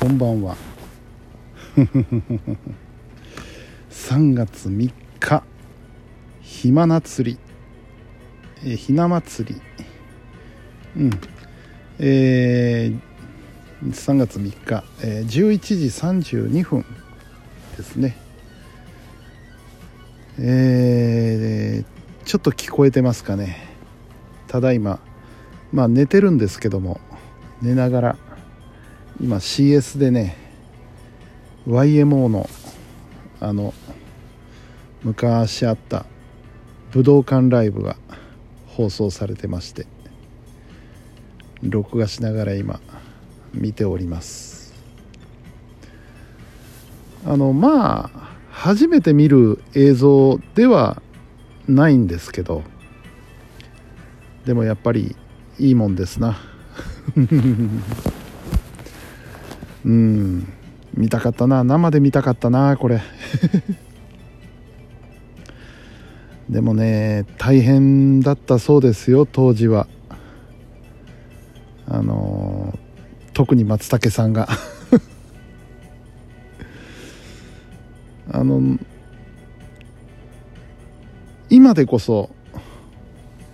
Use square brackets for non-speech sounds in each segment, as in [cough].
こんばんは。3月3日ひまな釣り。えひな祭り。うん。えー、3月3日、えー、11時32分ですね。えー、ちょっと聞こえてますかね。ただいま。まあ寝てるんですけども寝ながら。今 CS でね YMO のあの昔あった武道館ライブが放送されてまして録画しながら今見ております。あのまあ初めて見る映像ではないんですけどでもやっぱりいいもんですな。[laughs] うん。見たかったな。生で見たかったなこれ。[laughs] でもね大変だったそうですよ当時は。あの特に松竹さんが。[laughs] あの今でこそ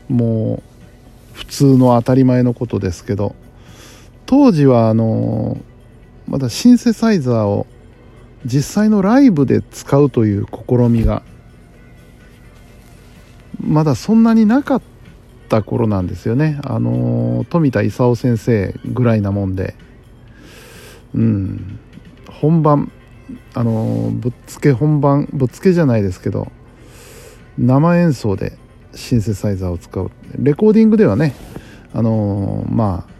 もう普通の当たり前のことですけど当時はあのまだシンセサイザーを実際のライブで使うという試みがまだそんなになかった頃なんですよね。あの富田勲先生ぐらいなもんで。うん。本番あのぶっつけ本番ぶっつけじゃないですけど生演奏でシンセサイザーを使う。レコーディングではねあのまあ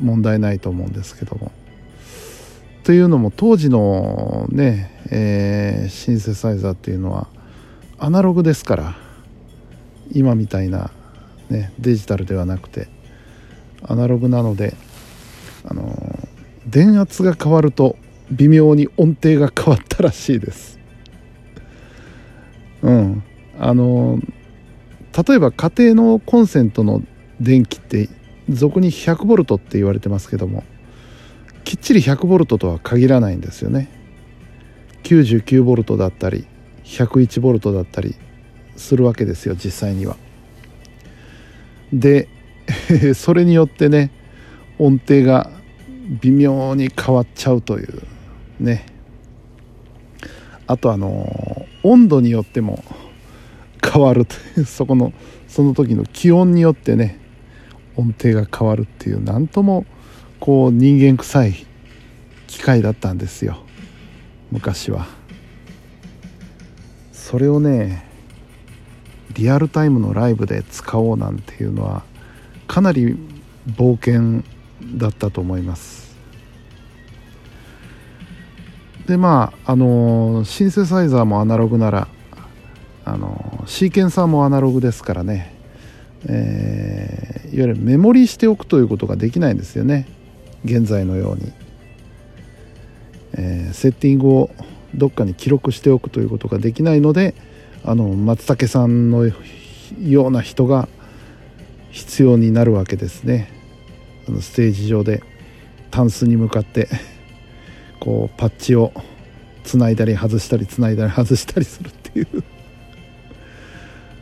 問題ないと思うんですけども。というのも当時のね、えー、シンセサイザーっていうのはアナログですから今みたいな、ね、デジタルではなくてアナログなので、あの電圧が変わると微妙に音程が変わったらしいです。うん。あの例えば家庭のコンセントの電気って俗に 100V って言われてますけどもきっちり 100V とは限らないんですよね。99V だったり 101V だったりするわけですよ実際には。で [laughs] それによってね音程が微妙に変わっちゃうというね。あとあの温度によっても変わるというそこのその時の気温によってね音程が変わるっていう何ともこう人間臭い機械だったんですよ。昔は。それをねリアルタイムのライブで使おうなんていうのはかなり冒険だったと思います。でまああのシンセサイザーもアナログならあのシーケンサーもアナログですからね、えー、いわゆるメモリーしておくということができないんですよね。現在のように、えー、セッティングをどっかに記録しておくということができないのであの松竹さんのような人が必要になるわけですね。あのステージ上でタンスに向かって [laughs] こうパッチをつないだり外したりつないだり外したりするっていう。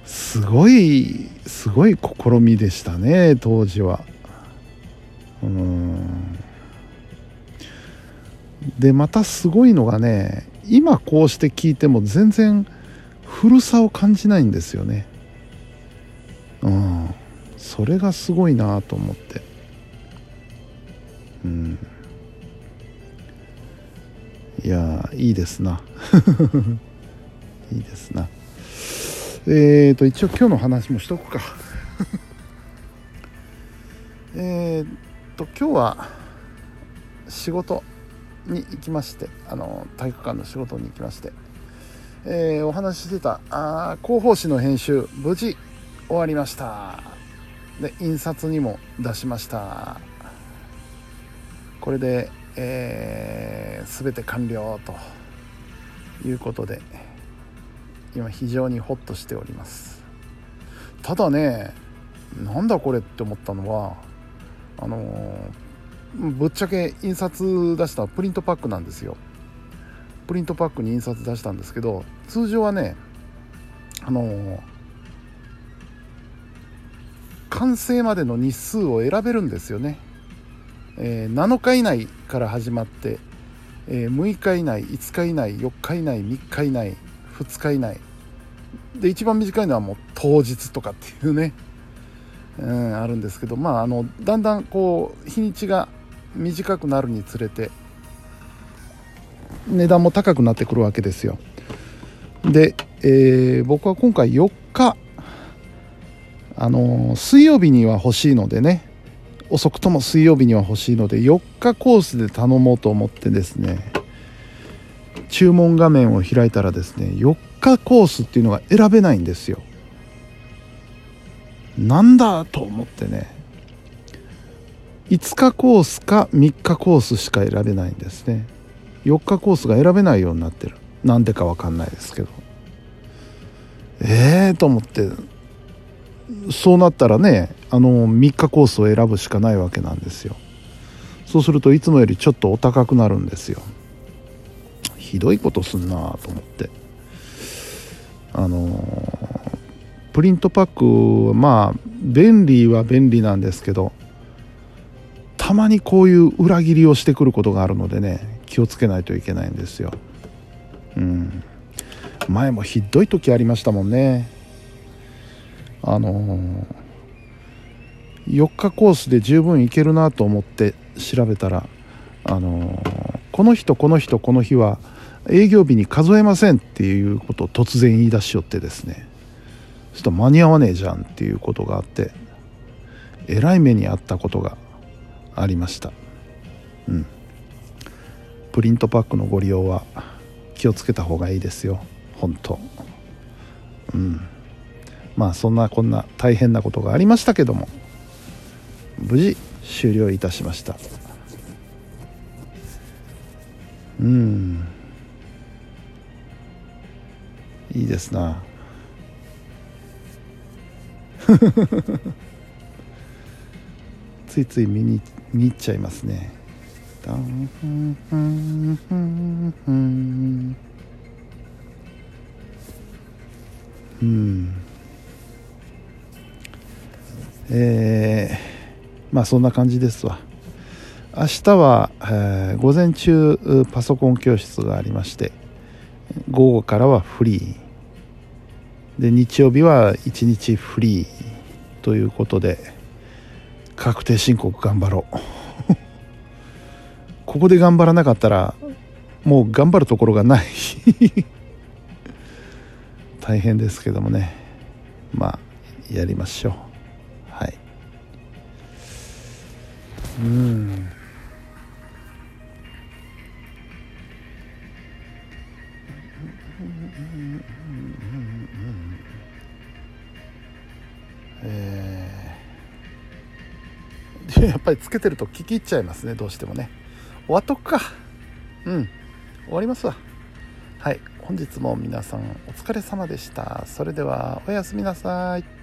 すごいすごい試みでしたね当時は。うん。でまたすごいのがね今こうして聞いても全然古さを感じないんですよね。うん。それがすごいなと思って。うん。いやいいですな。[laughs] いいですな。えーと一応今日の話もしとくか。[laughs] えーと今日は仕事。に行きましてあの体育館の仕事に行きまして、えー、お話ししてたあ広報誌の編集無事終わりました。で印刷にも出しました。これで、えー、全て完了ということで今非常にホッとしております。ただねなんだこれって思ったのはあのぶっちゃけ印刷出したプリントパックなんですよ。プリントパックに印刷出したんですけど通常はねあの完成までの日数を選べるんですよね、えー、7日以内から始まって、えー、6日以内5日以内4日以内3日以内2日以内。で一番短いのはもう当日とかっていうね、うん、あるんですけどまああのだんだんこう日にちが短くなるにつれて値段も高くなってくるわけですよ。で、えー、僕は今回4日あの水曜日には欲しいのでね遅くとも水曜日には欲しいので4日コースで頼もうと思ってですね注文画面を開いたらですね4日コースっていうのが選べないんですよ。なんだと思ってね5日コースか3日コースしか選べないんですね。4日コースが選べないようになってる。なんでか分かんないですけど。ええー、と思ってそうなったらねあの3日コースを選ぶしかないわけなんですよ。そうするといつもよりちょっとお高くなるんですよ。ひどいことすんなと思って。あのプリントパックまあ便利は便利なんですけどたまにこういう裏切りをしてくることがあるのでね気をつけないといけないんですよ。うん。前もひどい時ありましたもんね。あのー、4日コースで十分いけるなと思って調べたらあのー、この人この人この日は営業日に数えませんっていうことを突然言い出しよってですね。ちょっと間に合わねえじゃんっていうことがあってえらい目にあったことがありました。うん。プリントパックのご利用は気をつけた方がいいですよ。本当。うん。まあそんなこんな大変なことがありましたけども無事終了いたしました。うん。いいですな。[laughs] ついつい見に見入っちゃいますね。うん。えー、まあそんな感じですわ。明日は、えー、午前中パソコン教室がありまして午後からはフリー。で日曜日は1日フリーということで確定申告頑張ろう。[laughs] ここで頑張らなかったらもう頑張るところがない。[laughs] 大変ですけどもね。まあやりましょう。はい。うん。えやっぱりつけてると聞き入っちゃいますねどうしてもね。終わっとくか。うん。終わりますわ。はい。本日も皆さんお疲れ様でした。それではおやすみなさい。